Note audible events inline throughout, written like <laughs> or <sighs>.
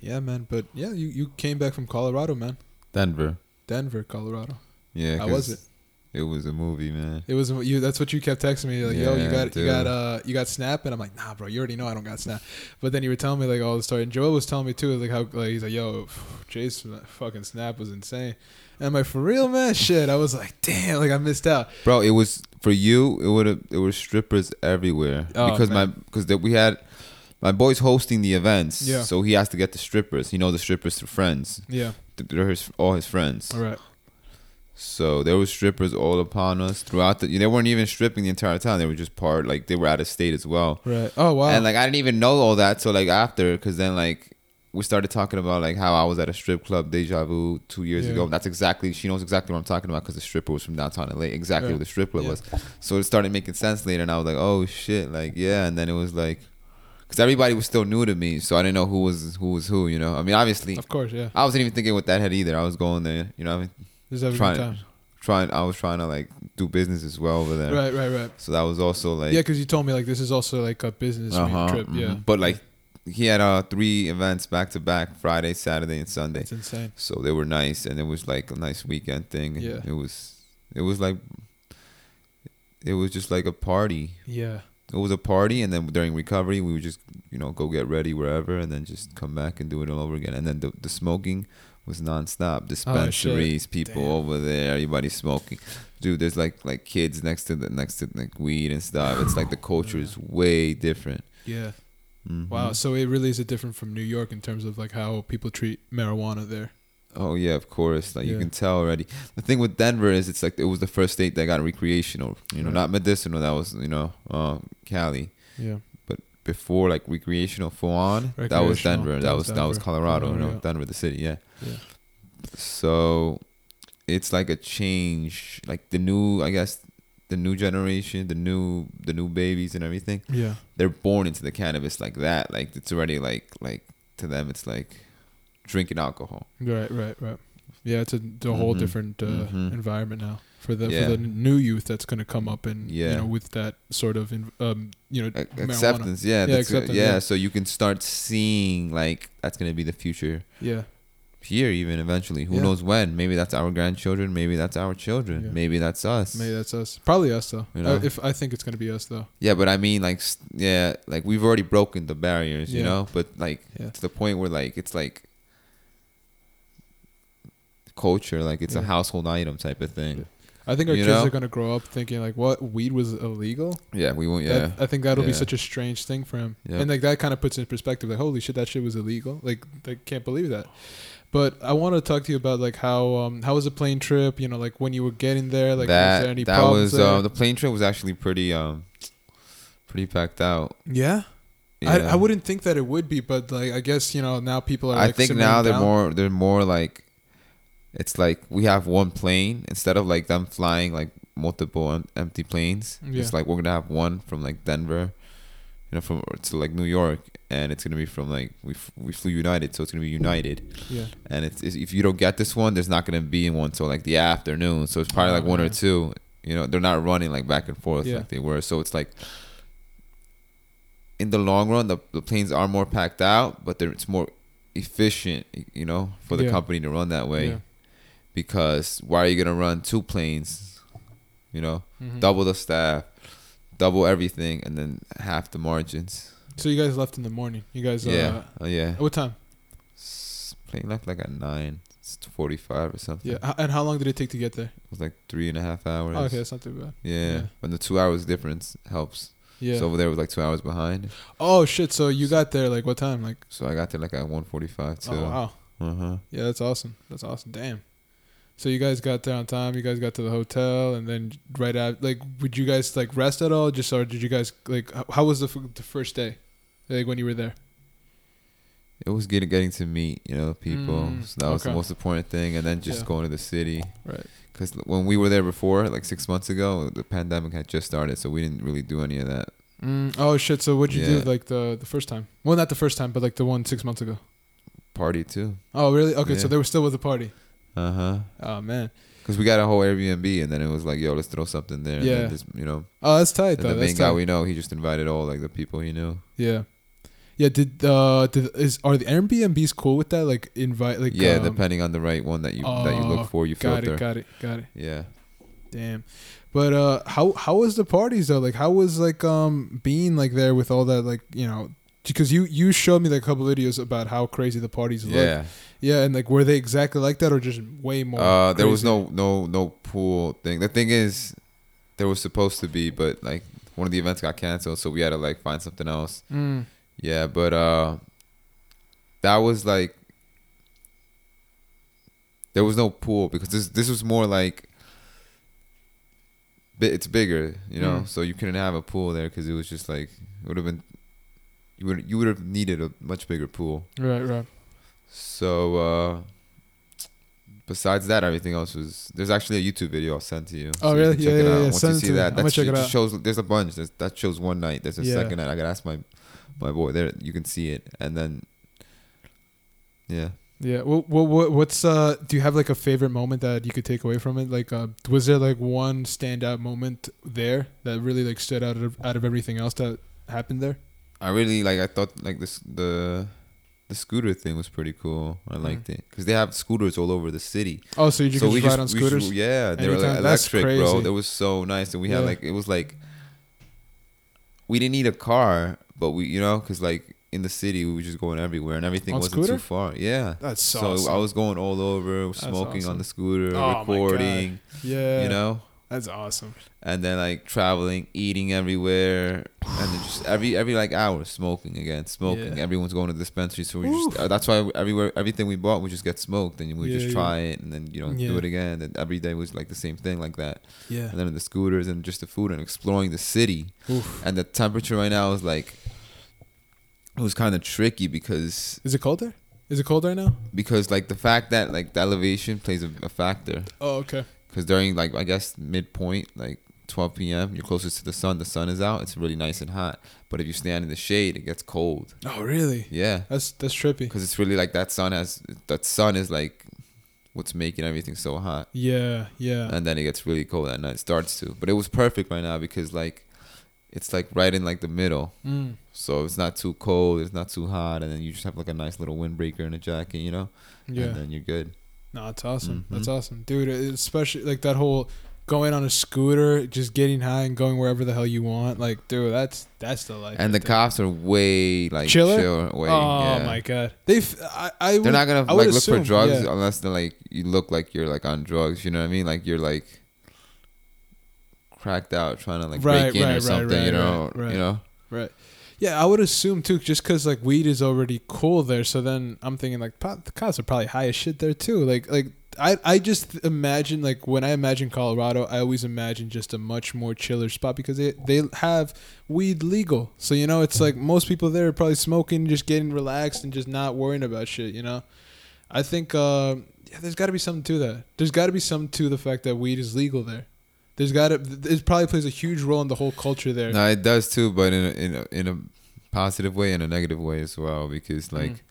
Yeah, man. But yeah, you you came back from Colorado, man. Denver. Denver, Colorado. Yeah. How was It It was a movie, man. It was you. That's what you kept texting me. Like, yo, you Yeah, got you got uh you got Snap, and I'm like, nah, bro. You already know I don't got Snap. But then you were telling me like all the story, and Joel was telling me too, like how like he's like, yo, Chase fucking Snap was insane. And I'm like, for real, man. Shit. I was like, damn, like I missed out. Bro, it was for you. It would have. There were strippers everywhere Oh, because man. my because that we had my boy's hosting the events. Yeah. So he has to get the strippers. He knows the strippers through friends. Yeah. They're his, all his friends. All right. So there were strippers all upon us throughout the. They weren't even stripping the entire time. They were just part like they were out of state as well. Right. Oh wow. And like I didn't even know all that till like after, because then like we started talking about like how I was at a strip club, Deja Vu, two years Yeah. ago. That's exactly she knows exactly what I'm talking about because the stripper was from downtown LA, exactly Right. where the strip club Yeah. was. So it started making sense later, and I was like, oh shit, like yeah. And then it was like, because everybody was still new to me, so I didn't know who was who was who. You know, I mean, obviously, of course, yeah. I wasn't even thinking with that head either. I was going there, you know, I mean, This is having trying time. trying. I was trying to like do business as well over there. Right, right, right. So that was also like yeah, because you told me like this is also like a business uh-huh, trip. Yeah. mhm. But like he had uh three events back to back, Friday, Saturday, and Sunday. It's insane. So they were nice, and it was like a nice weekend thing. Yeah. It was. It was like. It was just like a party. Yeah. It was a party, and then during recovery, we would just you know go get ready wherever, and then just come back and do it all over again. And then the the smoking was nonstop. Dispensaries, people Damn. over there, everybody smoking. Dude, there's like like kids next to the next to like weed and stuff. It's like the <sighs> culture is way different. Yeah. Mhm. Wow. So it really is a different from New York in terms of like how people treat marijuana there. Oh yeah, of course. Like you can tell already. The thing with Denver is it's like it was the first state that got recreational. You know, Right. not medicinal. That was you know uh, Cali. Yeah. But before like recreational full on, that was Denver. That, was that was Denver. Colorado. you know, Colorado, Denver, the city. Yeah. Yeah. So, it's like a change. Like the new, I guess, the new generation, the new the new babies and everything. Yeah. They're born into the cannabis like that. Like it's already like like to them, it's like drinking alcohol. Right. Right. Right. Yeah. It's a, it's a whole Mhm. different uh, Mhm. environment now for the Yeah. for the new youth that's going to come up and you know with that sort of in, um you know A- acceptance yeah Yeah, acceptance, yeah. yeah. so you can start seeing like that's gonna be the future Yeah. here even eventually who Yeah. knows when maybe that's our grandchildren maybe that's our children Yeah. maybe that's us Maybe that's us. Probably us though. You know? Uh, if I think it's going to be us though. yeah but i mean like yeah like we've already broken the barriers you know but like Yeah. to the point where like it's like culture like it's a household item type of thing I think our You kids know? are going to grow up thinking like what weed was illegal. yeah we won't That- yeah I think that'll be such a strange thing for him. Yep. And like that kind of puts in perspective like holy shit that shit was illegal. Like I can't believe that. But I want to talk to you about like how um how was the plane trip, you know, like when you were getting there, like was there any that problems was uh, the plane trip was actually pretty um pretty packed out yeah? yeah. I, I wouldn't think that it would be, but like I guess, you know, now people are I think now they're down. more they're more like it's like we have one plane instead of like them flying like multiple em- empty planes. Yeah. It's like we're gonna have one from like Denver, you know, from to like New York, and it's gonna be from like we f- we flew United, so it's gonna be United. Yeah. And it's, it's if you don't get this one, there's not gonna be one till like the afternoon. So it's probably like one or two. You know, they're not running like back and forth Yeah. like they were. So it's like in the long run, the, the planes are more packed out, but they're, it's more efficient, you know, for the Yeah. company to run that way. Because why are you gonna run two planes? You know, Mhm. double the staff, double everything, and then half the margins. So you guys left in the morning. You guys uh yeah, oh yeah. What time? Plane left like at nine. Forty-five or something. Yeah. And how long did it take to get there? It was like three and a half hours. Oh, okay, that's not too bad. Yeah. Yeah. But the two hours difference helps. Yeah. So over there was like two hours behind. oh shit! So you got there like what time? Like So I got there like at one forty-five too. oh wow. Uh huh. Yeah, that's awesome. That's awesome. Damn. So you guys got there on time. You guys got to the hotel, and then right out, like, would you guys like rest at all? Just or did you guys like? How was the f- the first day, like when you were there? It was getting getting to meet you know people. Mm, so that was the most important thing, and then just Yeah. going to the city. Right. Because when we were there before, like six months ago, the pandemic had just started, so we didn't really do any of that. Mm, oh shit! So what'd you Yeah. do like the the first time? Well, not the first time, but like the one six months ago. Party too. Oh really? Okay, so Yeah. they were still with the party. Uh huh. Oh man. Because we got a whole Airbnb, and then it was like, yo, let's throw something there. And Yeah. then just, you know, Oh, that's tight and though. the That's main guy tight. we know, he just invited all like the people he knew. Yeah. Yeah, did uh did is are the Airbnbs cool with that? Like invite like yeah, um, depending on the right one that you that you oh, look for, you got filter. it, got it, got it. Yeah. Damn. But uh how how was the parties though? Like how was like um being like there with all that like, you know, because you you showed me like a couple videos about how crazy the parties look. Yeah. Yeah, and like were they exactly like that or just way more? Uh, there was no no no pool thing. The thing is, there was supposed to be, but like one of the events got canceled, so we had to like find something else. Mm. Yeah, but uh, that was like there was no pool because this this was more like it's bigger, you know. Mm. So you couldn't have a pool there because it was just like it would have been you would you would have needed a much bigger pool. Right, right. So uh besides that, everything else was. There's actually a YouTube video I'll send to you. Oh, you really? can Yeah, check it yeah, out. yeah. Once Send you see that, that sh- it shows. There's a bunch. There's, that shows one night. There's a Yeah. second night. I gotta ask my my boy there. You can see it, and then yeah. Yeah. What, what what's uh do you have like a favorite moment that you could take away from it? Like uh was there like one standout moment there that really like stood out of out of everything else that happened there? I really like. I thought like this the the scooter thing was pretty cool. I mm. liked it because they have scooters all over the city. Oh, so you so can we just ride just on scooters? just- yeah, they were like electric, bro. It was so nice, and we had Yeah. like it was like we didn't need a car, but we you know because like in the city we were just going everywhere and everything On wasn't scooter? too far. Yeah, That's so so awesome. I was going all over, smoking awesome. on the scooter, Oh recording, yeah. you know, That's awesome. and then like traveling, eating everywhere, and then just every every like hour smoking again, smoking. Yeah. Everyone's going to the dispensary, so we just Oof. uh, that's why everywhere everything we bought we just get smoked, and we Yeah, just yeah. try it, and then you know Yeah. do it again. And every day was like the same thing like that. Yeah. And then the scooters and just the food and exploring the city, Oof. and the temperature right now is like. It was kind of tricky because Is it cold there? Is it cold right now? because like the fact that like the elevation plays a, a factor Oh, okay. Because during like I guess midpoint, like 12 p.m., you're closest to the sun. The sun is out. It's really nice and hot. But if you stand in the shade, it gets cold. Oh, really? Yeah, That's that's trippy. because it's really like that sun has that sun is like what's making everything so hot, Yeah, yeah. and then it gets really cold at night. It starts to, but it was perfect right now because like it's like right in like the middle. Mm. So it's not too cold, it's not too hot, and then you just have like a nice little windbreaker and a jacket, you know, Yeah. and then you're good. No, that's awesome. Mhm. That's awesome, dude. Especially like that whole going on a scooter, just getting high and going wherever the hell you want. Like, dude, that's that's the life. And the there. cops are way like Chiller? chill, way. oh yeah. my god, they. I. I would, They're not gonna I like look for drugs yeah. unless they're like you look like you're like on drugs. You know what I mean? Like you're like cracked out trying to like Right, break in right, or right, something. you know, you know. Right. Yeah, I would assume too, just because like weed is already cool there. So then I'm thinking like pot, the cops are probably high as shit there too. Like like I I just imagine like when I imagine Colorado, I always imagine just a much more chiller spot because they they have weed legal. So you know it's like most people there are probably smoking, just getting relaxed and just not worrying about shit. You know, I think uh, yeah, there's got to be something to that. There's got to be something to the fact that weed is legal there. There's got to it probably plays a huge role in the whole culture there. No, it does too, but in a, in a, in a positive way and a negative way as well. Because like,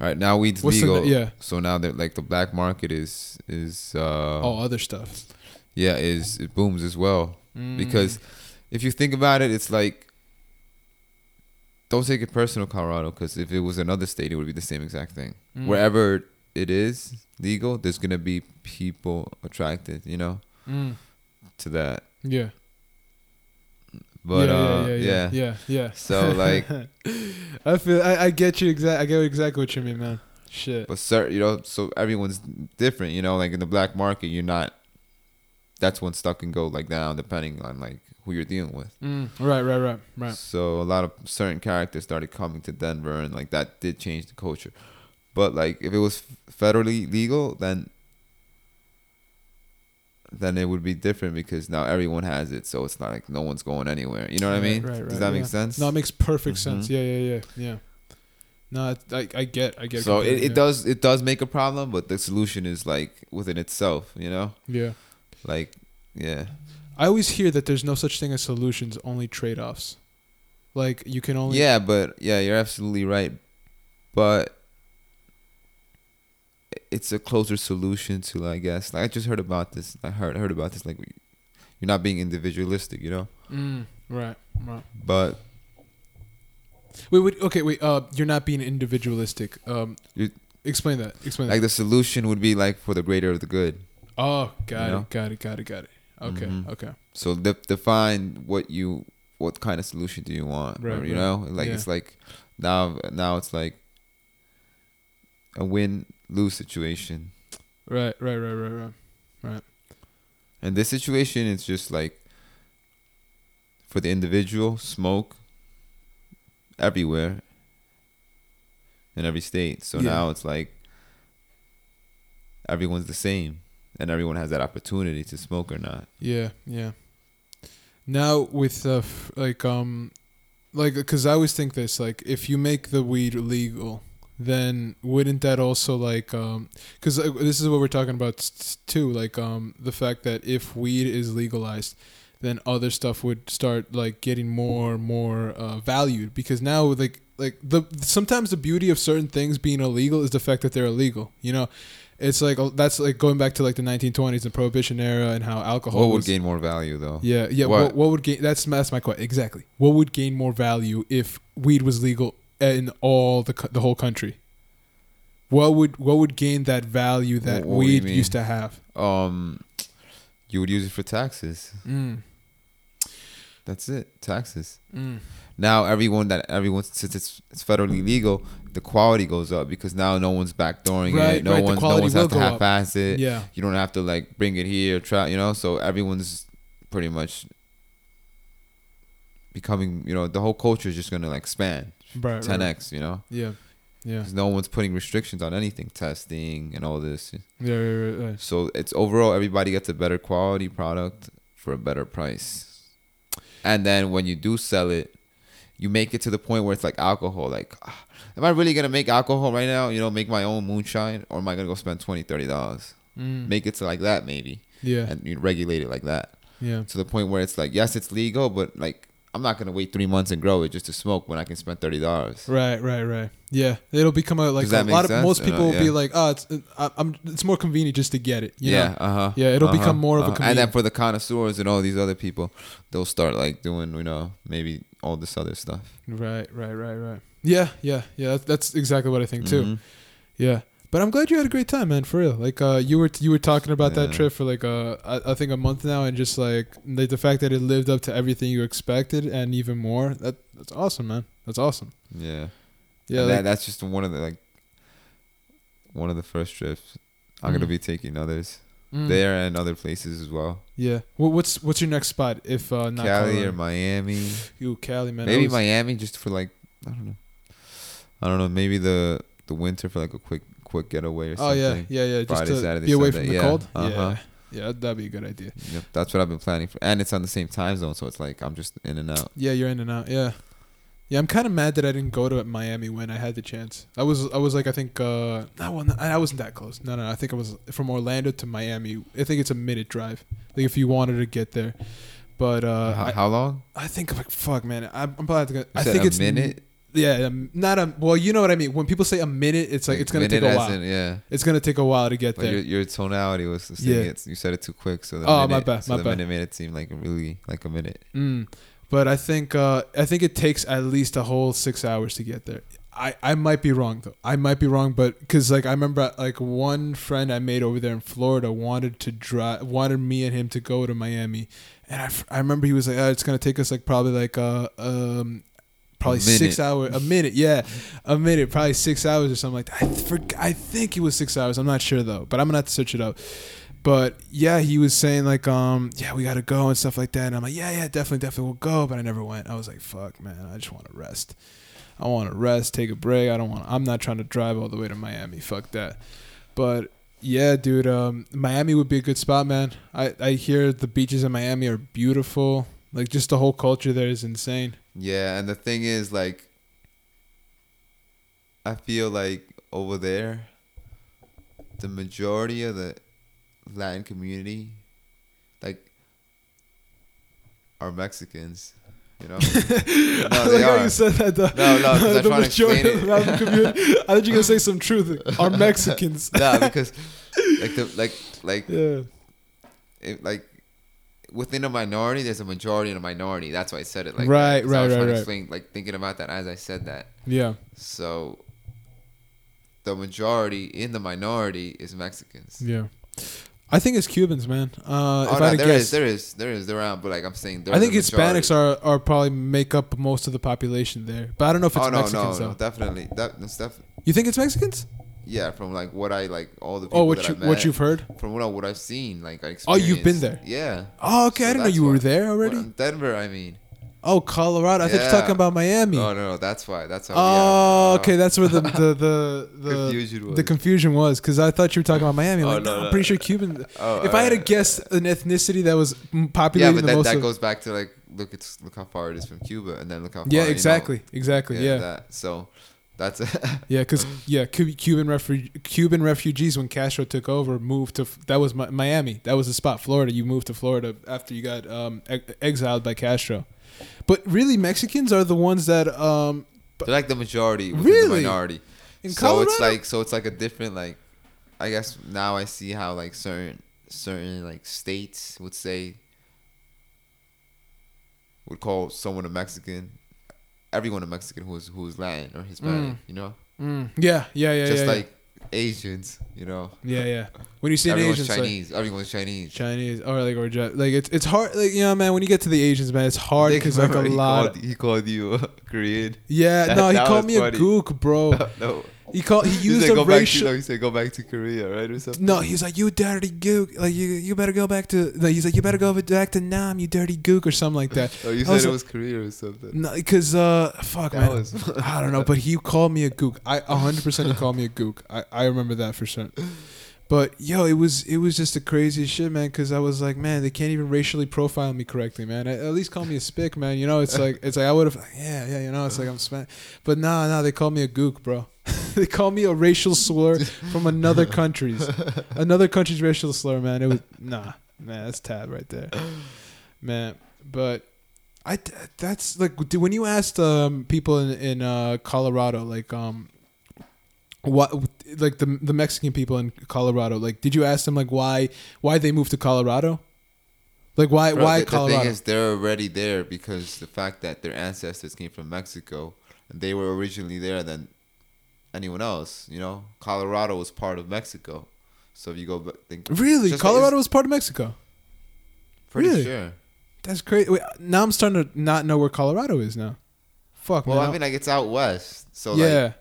right now weed's Mm. What's legal. ne- yeah. So now that like the black market is is uh Oh, other stuff. yeah is it booms as well. Mm. because if you think about it, it's like don't take it personal, Colorado, because if it was another state, it would be the same exact thing. Mm. Wherever it is legal, there's gonna be people attracted, you know, Mm. To that. Yeah. But yeah, uh, yeah, yeah, yeah, yeah, yeah. So, like- <laughs> I feel I, I get you exact. I get exactly what you mean, man. Shit. But sir, you know, so everyone's different, you know. Like in the black market, you're not. That's when stuff can go like down, depending on like who you're dealing with. Mm. Right, right, right, right. So a lot of certain characters started coming to Denver, and like that did change the culture. But like if it was federally legal, then then it would be different because now everyone has it, so it's not like no one's going anywhere. You know what I mean? right, Does right, that make sense? No, it makes perfect sense. Mhm. Yeah, yeah, yeah, yeah. No, it, I I get I get. so it, it yeah. does it does make a problem, but the solution is like within itself. You know, Yeah. like yeah, I always hear that there's no such thing as solutions, only trade offs. Like you can only. yeah, but yeah, you're absolutely right, but. It's a closer solution to, I guess. Like I just heard about this. I heard heard about this. Like you're not being individualistic, you know. Mm, right. Right. But Wait, wait. Okay, wait. Uh, you're not being individualistic. Um, explain that. Explain Like that. the solution would be like for the greater of the good. Oh, got you it. know? Got it. Got it. Got it. Okay. Mhm. Okay. So de- define what you what kind of solution do you want? Right, or, you right. know, like Yeah. it's like now now it's like a win lose situation. Right. Right. Right. Right. Right. right. And this situation, is just like for the individual, smoke everywhere in every state. So Yeah. now it's like everyone's the same, and everyone has that opportunity to smoke or not. Yeah, yeah. Now with uh, f- like um, like because I always think this like if you make the weed legal, then wouldn't that also like um, because uh, this is what we're talking about too, like um, the fact that if weed is legalized, then other stuff would start like getting more and more uh, valued because now like like the sometimes the beauty of certain things being illegal is the fact that they're illegal. You know, it's like uh, that's like going back to like the 1920s and prohibition era and how alcohol What would was, gain more value though? yeah, yeah. What? What? what would gain? That's that's my question. Exactly. What would gain more value if weed was legal in all the the whole country? What would what would gain that value that What- what weed used to have? Um, you would use it for taxes. Mm. That's it, taxes. Mm. Now everyone that everyone since it's it's federally legal, the quality goes up because now no one's backdooring Right, it. No right, one's no one's have to go half-ass it. Yeah. You don't have to like bring it here, try you know. So everyone's pretty much becoming you know the whole culture is just gonna like expand Right. ten right. x. You know, Yeah. Yeah. because no one's putting restrictions on anything, testing and all this. Yeah. Right, right, right. So it's overall everybody gets a better quality product for a better price. And then when you do sell it, you make it to the point where it's like alcohol. Like, ah, am I really gonna make alcohol right now? You know, make my own moonshine, or am I gonna go spend 20 dollars? Mm. Make it to like that maybe, Yeah. and you regulate it like that Yeah. to the point where it's like, yes, it's legal, but like I'm not gonna wait three months and grow it just to smoke when I can spend thirty dollars. Right, right, right. Yeah, it'll become a like a lot of sense? most Uh, people will be like, oh, it's I, I'm it's more convenient just to get it. You yeah, uh huh. Yeah, it'll become more of a And then for the connoisseurs and all these other people, they'll start like doing, you know, maybe all this other stuff. Right, right, right, right. Yeah, yeah, yeah. That's, that's exactly what I think too. Mhm. Yeah, but I'm glad you had a great time, man. For real. Like, uh, you were you were talking about that trip for like uh, I, I think a month now, and just like like the fact that it lived up to everything you expected and even more. That that's awesome, man. That's awesome. Yeah. Yeah, like, that, that's just one of the like one of the first trips. I'm gonna Mhm. be taking others mm, there and other places as well. Yeah. Well, what's what's your next spot if uh, not Cali Colorado? or Miami. You Cali, man. Maybe was- Miami just for like I don't know. I don't know. Maybe the the winter for like a quick quick getaway or something. Oh yeah, yeah, yeah. Just Friday, to Saturday, be away Sunday, from the yeah. cold. Uh-huh. Yeah, yeah, that'd be a good idea. Yep, that's what I've been planning for, and it's on the same time zone, so it's like I'm just in and out. Yeah, you're in and out. Yeah, yeah. I'm kind of mad that I didn't go to Miami when I had the chance. I was, I was like, I think, uh, no, well, I wasn't that close. No, no, I think I was from Orlando to Miami. I think it's a minute drive. Like if you wanted to get there, but uh, how, I, how long? I think like fuck, man. I'm, I'm probably gonna. I said think a it's minute. Yeah, um, not a. Well, you know what I mean. When people say a minute, it's like, it's gonna take a while. in- yeah. it's gonna take a while to get But there. your, your tonality was the same. Yeah. It's, you said it too quick, so the Oh, my minute, bad, So my the bad. minute made it seem like really like a minute. Mm. But I think uh, I think it takes at least a whole six hours to get there. I, I might be wrong though. I might be wrong, but because like I remember like one friend I made over there in Florida wanted to drive, wanted me and him to go to Miami, and I, f- I remember he was like, oh, it's gonna take us like probably like uh um probably six hours a minute yeah a minute probably six hours or something like that. I for, I think it was six hours. I'm not sure though, but I'm gonna have to search it up. But yeah, he was saying like, um, yeah, we gotta go and stuff like that. And I'm like, yeah, yeah, definitely, definitely, we'll go. But I never went. I was like, fuck, man, I just want to rest. I want to rest, take a break. I don't want. I'm not trying to drive all the way to Miami. Fuck that. But yeah, dude, um, Miami would be a good spot, man. I I hear the beaches in Miami are beautiful. Like just the whole culture there is insane. Yeah, and the thing is, like, I feel like over there, the majority of the Latin community, like, are Mexicans. You know? <laughs> I they like how you said that. The, No, no, <laughs> the trying to explain majority of the it. Latin community. I thought you were gonna say some truth. Are <laughs> Mexicans? nah, because like the like like yeah. it, like within a minority, there's a majority and a minority. That's why I said it like Right, right, I right, was right, trying to explain, like thinking about that as I said that. Yeah. So the majority in the minority is Mexicans. Yeah. I think it's Cubans, man. Uh, Oh, if no, I had there guess, is, there is, there is, they're around, but like I'm saying, I think Hispanics are, are probably make up most of the population there. But I don't know if it's Oh no, Mexicans no, though. no, definitely. That, that's def- You think it's Mexicans? Yeah, from like what I like, all the oh, people Oh, what that you I met, what you've heard? from what I, what I've seen, like I Oh, you've been there? Yeah. Oh, okay. So I didn't know you were there already. Denver, I mean. Oh, Colorado. I thought you were talking about Miami. Oh no, no, that's why. That's how. Oh, are. okay. That's where the <laughs> the the, the Confusion was. the confusion was because I thought you were talking about Miami. I'm Oh, like, no, no, I'm pretty sure Cuban. Oh, uh, if I had to guess an ethnicity that was popular, Yeah, but that, that goes back to like look it's look how far it is from Cuba, and then look how far. yeah, you know, exactly, exactly, yeah, That, so that's it. <laughs> yeah, because yeah, Cuban refu- Cuban refugees when Castro took over moved to that was Miami. That was the spot, Florida. You moved to Florida after you got um, e- exiled by Castro. But really, Mexicans are the ones that um, they're like the majority Really? the minority. in so Colorado. it's like so it's like a different like I guess now I see how like certain certain like states would say would call someone a Mexican, everyone a Mexican who's who's Latin or Hispanic, Mm. you know, Mm, yeah, yeah, yeah, just yeah, like Asians, you know, yeah, yeah. <laughs> When you see an everyone's Asian, it's like- Chinese, everyone's Chinese. Chinese or like or like it's it's hard like you know man when you get to the Asians man it's hard because like a lot called, he called you <laughs> Korean. yeah That- no he called me funny. a gook bro <laughs> no, he called he <laughs> he used said a go back to racial no, he said go back to Korea, right or something. no he's like you dirty gook like you you better go back to no, he's like you better go back to Nam you dirty gook or something like that <laughs> Oh, you I said was it like- was Korea or something. no because uh fuck That man was <laughs> I don't know but he called me a gook I 100 percent he called me a gook I I remember that for sure. But yo, it was it was just the craziest shit, man. Because I was like, man, they can't even racially profile me correctly, man. At at least call me a spick, man. You know, it's like it's like I would have, yeah, yeah. You know, it's like I'm smack. But nah, nah, they call me a gook, bro. <laughs> they call me a racial slur from another <laughs> country's, another country's racial slur, man. It was nah, man. That's tab right there, man. But I that's like when you asked um, people in in uh, Colorado, like um, what like the the Mexican people in Colorado, like did you ask them like why why they moved to Colorado? Like why Bro, why the, the Colorado? thing is, they're already there because the fact that their ancestors came from Mexico and they were originally there than anyone else. You know, Colorado was part of Mexico. So if you go back, think really, just like- Colorado was part of Mexico. pretty really? sure. That's crazy. Wait, now I'm starting to not know where Colorado is now. Fuck, Well, man. I mean, like it's out west, so yeah, like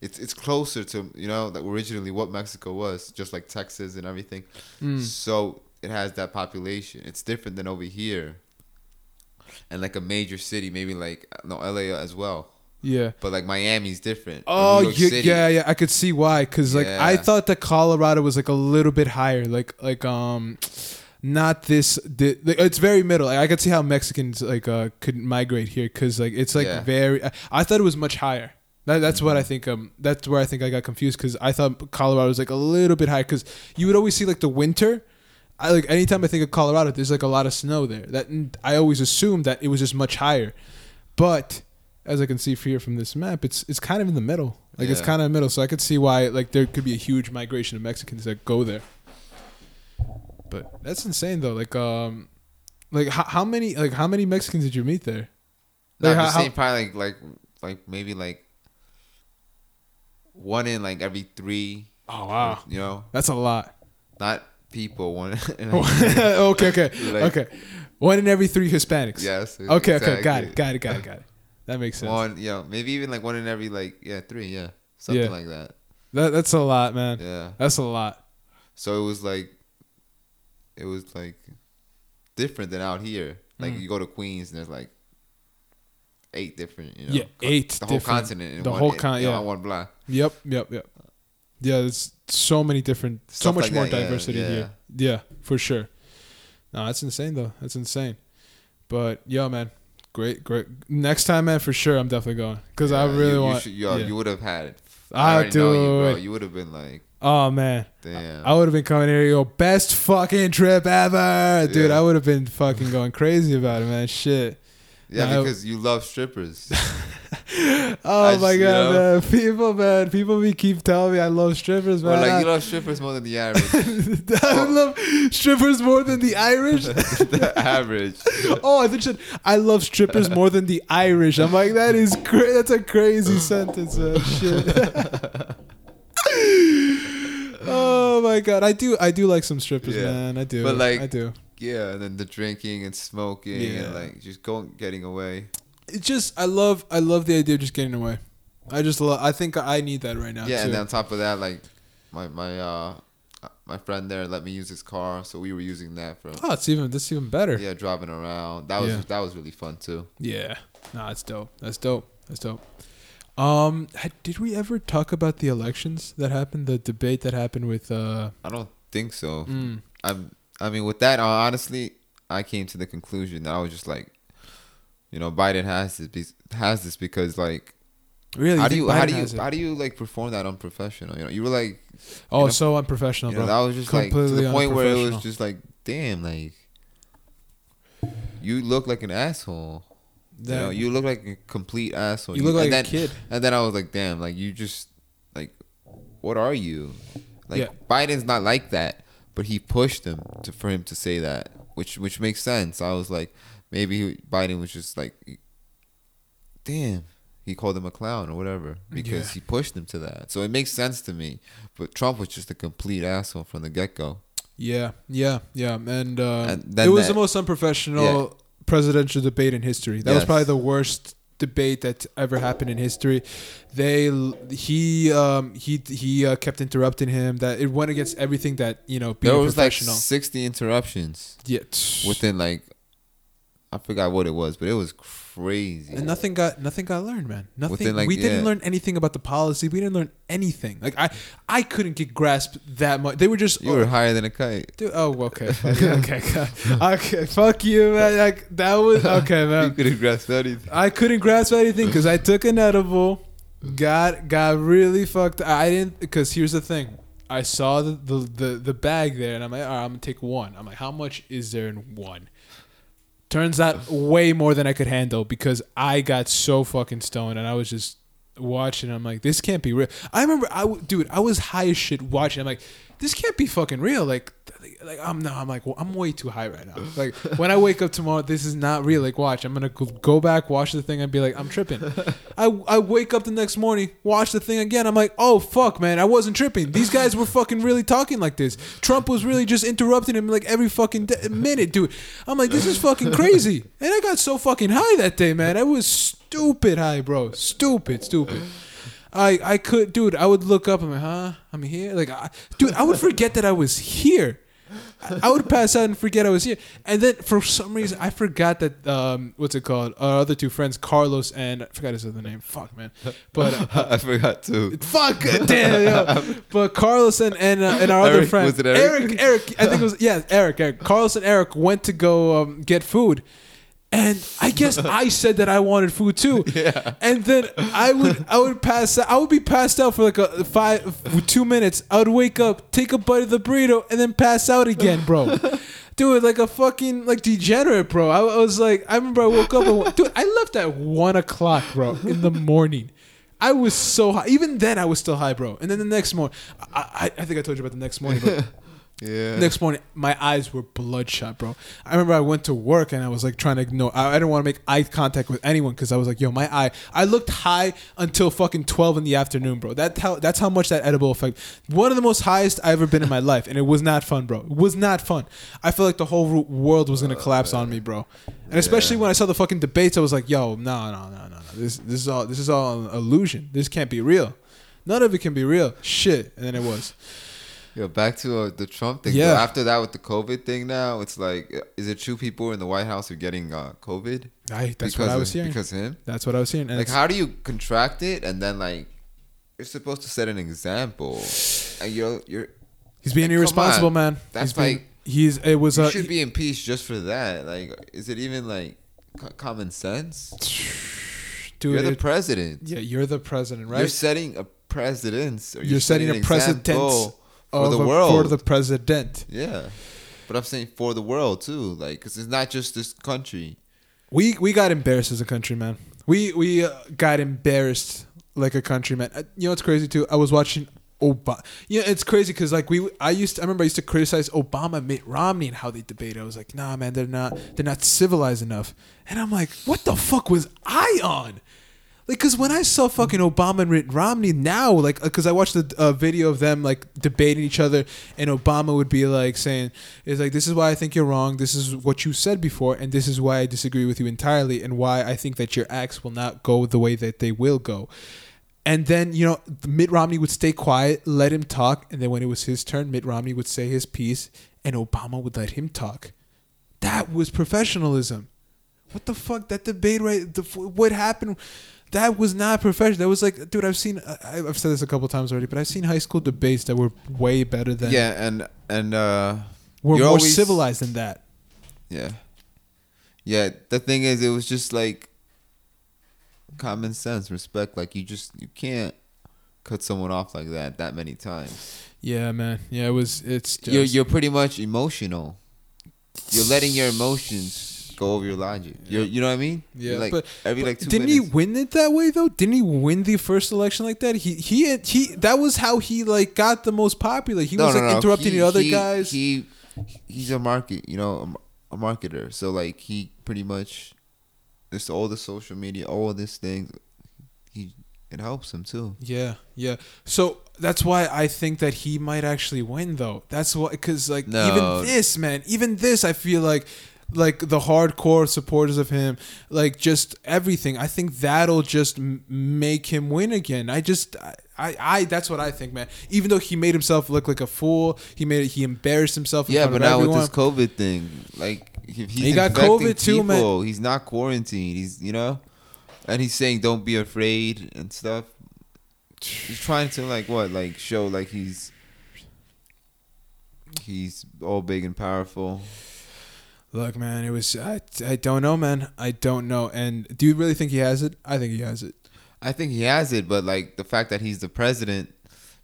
it's it's closer to you know like originally what Mexico was, just like Texas and everything. Mm. So it has that population. It's different than over here. And like a major city, maybe like no LA as well. Yeah. But like Miami's different. Oh, you, City. yeah, yeah. I could see why. Cause like I thought that Colorado was like a little bit higher. Like like um, not this. The, like, it's very middle. Like, I could see how Mexicans like uh could migrate here. Cause like it's like Yeah. very. I, I thought it was much higher. That, that's what I think. Um, that's where I think I got confused because I thought Colorado was like a little bit higher because you would always see like the winter. I like anytime I think of Colorado, there's like a lot of snow there. That I always assumed that it was just much higher, but as I can see here from this map, it's it's kind of in the middle. Like it's kind of in the middle, so I could see why like there could be a huge migration of Mexicans that go there. But that's insane though. Like um, like how, how many like how many Mexicans did you meet there? No, Like, I'm how- saying probably like like like maybe like one in like every three. Oh wow, You know, that's a lot. not people. One. <laughs> <laughs> okay, okay, Like- okay. One in every three Hispanics. yes. Okay, okay, got it, got it, got it, got it. That makes sense. One, yeah, maybe even like one in every like yeah three, yeah, something Yeah. like that. That that's a lot, man. Yeah. That's a lot. So it was like, it was like different than out here. Like Mm. you go to Queens and there's like eight different, you know, Yeah, eight the whole continent, in the one, whole in- con- you know, yeah. on one block. Yep, yep, yep. Yeah, there's so many different, so much like more that, yeah, diversity yeah. here. Yeah, for sure. No, that's insane though. That's insane. But yo, man, great, great. Next time, man, for sure, I'm definitely going because I really you, you want. should- yo, yeah. you would have had it. Ah, I already know you, bro. You would have been like, oh man, damn. I would have been coming here. Yo, best fucking trip ever, dude. Yeah. I would have been fucking going crazy about it, man. Shit. Yeah, Now- because you love strippers. <laughs> Oh I my just, you god, know- man! People, man, people be keep telling me I love strippers, or man. like you love strippers more than the average. <laughs> I love strippers more than the Irish. <laughs> the average. oh, I think you I love strippers more than the Irish. I'm like, that is cra- that's a crazy sentence. Man. Shit. oh my god, I do, I do like some strippers, Yeah. man. I do, But, like, I do. Yeah, and then the drinking and smoking Yeah. and like just going getting away. It's just, I love, I love the idea of just getting away. I just love. I think I need that right now. yeah, too. and then on top of that, like my my uh my friend there let me use his car, so we were using that for oh, it's even this even better. yeah driving around. That was Yeah. that was really fun too. Yeah. Nah, it's dope. That's dope. That's dope. Um, did we ever talk about the elections that happened? The debate that happened with uh. I don't think so. Mm, I'm I mean with that honestly, I came to the conclusion that I was just like, you know, Biden has this be- has this because like really? how do you how do you how do you like perform that unprofessional? You know, you were like Oh, you know, so unprofessional, you know, bro. that was just like to the point where it was just like, damn, like you look like an asshole. you know, you look like a complete asshole. you look like and a then, kid. And then I was like, damn, like you just like, what are you? Like Yeah. Biden's not like that, but he pushed him to for him to say that, which which makes sense. I was like, maybe he, Biden was just like, damn. He called him a clown or whatever because Yeah. he pushed him to that. So it makes sense to me. But Trump was just a complete asshole from the get go. Yeah, yeah, yeah, and, uh, And it was that- the most unprofessional presidential debate in history. That was probably the worst debate that ever happened in history. They he um he he uh, kept interrupting him. That it went against everything that you know being There was like 60 interruptions yeah, within like I forgot what it was, but it was crazy. And nothing got nothing got learned, man. Nothing. Like, we didn't yeah. learn anything about the policy. We didn't learn anything. Like I I couldn't get grasped that much. They were just You were oh, higher than a kite. Dude, oh, okay, fuck, <laughs> okay, okay, fuck you, man. Like that was <laughs> okay, man. You could have grasped anything. I couldn't grasp anything because I took an edible, got got really fucked. I didn't because here's the thing. I saw the, the the the bag there, and I'm like, all right, I'm gonna take one. I'm like, how much is there in one? Turns out way more than I could handle because I got so fucking stoned, and I was just watching. I'm like, this can't be real. I remember, I w- dude, I was high as shit watching. I'm like, this can't be fucking real. Like, like I'm no, I'm like, well, I'm way too high right now. Like when I wake up tomorrow, this is not real. Like, watch, I'm gonna go- go back, watch the thing, and be like, I'm tripping. <laughs> I I wake up the next morning, watch the thing again. I'm like, oh fuck, man, I wasn't tripping. These guys were fucking really talking like this. Trump was really just interrupting him like every fucking de- minute, dude. I'm like, this is fucking crazy. And I got so fucking high that day, man. I was stupid high, bro. Stupid, stupid. I I could, dude. I would look up. I'm like, huh? I'm here. Like, I, dude, I would forget that I was here. I- would pass out and forget I was here. And then for some reason, I forgot that um, what's it called? Our other two friends, Carlos and I forgot his other name. Fuck, man. But uh, <laughs> I forgot too. fuck, damn. Yo. But Carlos and and, uh, and our other friend, was it Eric? Eric, Eric, I think it was yeah, Eric. Eric. Carlos and Eric went to go um, get food. And I guess <laughs> I said that I wanted food too. <laughs> Yeah. And then I would I would pass out. I would be passed out for like a five two minutes. I would wake up, take a bite of the burrito, and then pass out again, bro. <laughs> Dude, like a fucking like degenerate, bro. I, I was like, I remember I woke up and dude, I left at one o'clock, bro, in the morning. I was so high. Even then, I was still high, bro. And then the next morning, I, I, I think I told you about the next morning, but Yeah. Next morning, my eyes were bloodshot, bro. I remember I went to work and I was like trying to ignore. I, I didn't want to make eye contact with anyone because I was like, "Yo, my eye." I looked high until fucking twelve in the afternoon, bro. That how that's how much that edible effect. One of the most highest I ever been in my <laughs> life, and it was not fun, bro. It was not fun. I felt like the whole world was gonna oh, collapse on me, bro. And especially when I saw the fucking debates, I was like, "Yo, no, no, no, no, no. This this is all this is all an illusion. This can't be real. None of it can be real. Shit." And then it was. Yo, back to uh, the Trump thing. Yeah. Yeah. After that, with the COVID thing, now it's like, uh, is it true people in the White House are getting uh, COVID? I, that's because what I of- was hearing. Because of him. That's what I was hearing. And Like, how do you contract it and then like, you're supposed to set an example, and you're you're He's being Like, irresponsible, man. That's he's being, like- he's it was you a should be impeached just for that. Like, is it even like co- common sense? <sighs> dude. you're the it- president. yeah, you're the president, right? You're setting a precedence. Or You're setting a an precedent for the world. for the president. yeah, but I'm saying for the world too. Like, because it's not just this country. We we got embarrassed as a country, man. We we uh, got embarrassed like a country, man. Uh, you know what's crazy too? I was watching Obama. Yeah, it's crazy because like we, I used, to, I remember I used to criticize Obama, Mitt Romney, and how they debate. I was like, nah, man, they're not, they're not civilized enough. And I'm like, what the fuck was I on? Like, cause when I saw fucking Obama and Mitt Romney now, like, cause I watched the uh, video of them like debating each other, and Obama would be like saying, "It's like this is why I think you're wrong. This is what you said before, and this is why I disagree with you entirely, and why I think that your acts will not go the way that they will go." And then, you know, Mitt Romney would stay quiet, let him talk. And then when it was his turn, Mitt Romney would say his piece and Obama would let him talk. That was professionalism. What the fuck? That debate, right? The, what happened? That was not professional. That was like, dude, I've seen, I've said this a couple times already, but I've seen high school debates that were way better than. Yeah, and, and, uh, we're more always, civilized than that. Yeah. Yeah. The thing is, it was just like, common sense, respect. Like you just you can't cut someone off like that that many times. Yeah, man. Yeah, it was. It's just, you're you're pretty much emotional. You're letting your emotions go over your logic. You you know what I mean? Yeah. like but, every like two didn't minutes. he win it that way though? Didn't he win the first election like that? He he he. That was how he like got the most popular. He no, was no, like no. interrupting he, the other he, guys. He he's a market, you know, a, a marketer. So like he pretty much, it's all the social media, all these things he it helps him too. Yeah, yeah. So that's why I think that he might actually win, though. That's why because like no. even this man, even this, I feel like like the hardcore supporters of him, like just everything. I think that'll just m- make him win again. I just, I, I, I, that's what I think, man. Even though he made himself look like a fool, he made it, he embarrassed himself. yeah, but now everyone. with this COVID thing, like he's he got COVID too, man. He's not quarantined. He's you know and he's saying don't be afraid and stuff. He's trying to like what, like show like he's he's all big and powerful. Look, man, it was I, I don't know, man. I don't know. And do you really think he has it? I think he has it. I think he has it, but like the fact that he's the president,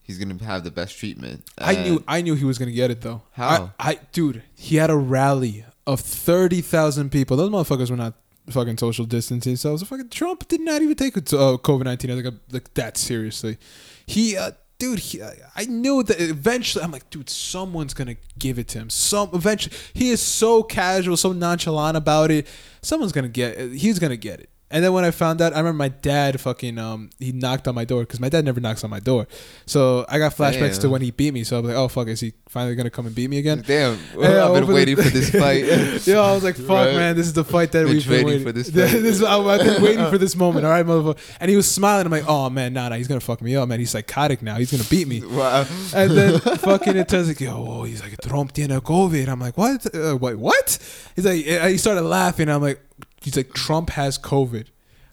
he's gonna have the best treatment. I knew I knew he was gonna get it though. How? I, I dude, he had a rally of thirty thousand people. Those motherfuckers were not fucking social distancing. So I was fucking Trump did not even take uh, COVID nineteen like, like that seriously. He, uh, dude, he, I knew that eventually. I'm like, dude, someone's gonna give it to him. Some eventually, he is so casual, so nonchalant about it. Someone's gonna get. He's gonna get it. And then when I found out, I remember my dad fucking um he knocked on my door because my dad never knocks on my door. So I got flashbacks Damn. to when he beat me. So I was like, oh fuck, is he finally gonna come and beat me again? Damn, <laughs> well, I've been waiting the, for this fight. <laughs> yeah, I was like, <laughs> fuck, right. man, this is the fight that been we've been waiting for. This, this is, I've been waiting for this moment. All right, motherfucker. And he was smiling. I'm like, oh man, nah, nah, he's gonna fuck me up, man. He's psychotic now. He's gonna beat me. Wow. And then fucking it turns like, yo, oh, he's like, Trump tiene COVID. I'm like, what? Uh, wait, what? He's like, he started laughing. I'm like, he's like, Trump has COVID.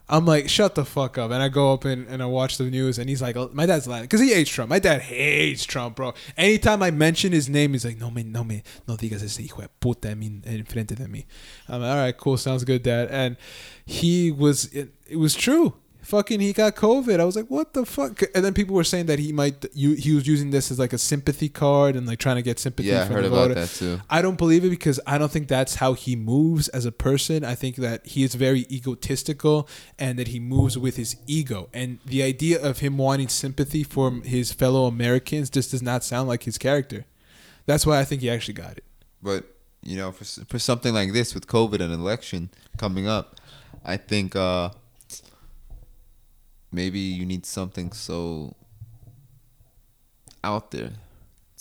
I'm like, shut the fuck up. And I go up and, and I watch the news, and he's like, my dad's lying. Because he hates Trump. My dad hates Trump, bro. Anytime I mention his name, he's like, no me, no me, no digas ese hijo de puta en frente de mí. I'm like, all right, cool. Sounds good, dad. And he was, it, it was true fucking he got COVID. I was like, what the fuck? And then people were saying that he might you he was using this as like a sympathy card and like trying to get sympathy. Yeah, I heard about that too. I don't believe it because I don't think that's how he moves as a person. I think that he is very egotistical and that he moves with his ego. And the idea of him wanting sympathy from his fellow Americans just does not sound like his character. That's why I think he actually got it. But you know, for for something like this with COVID and election coming up, I think. uh maybe you need something so out there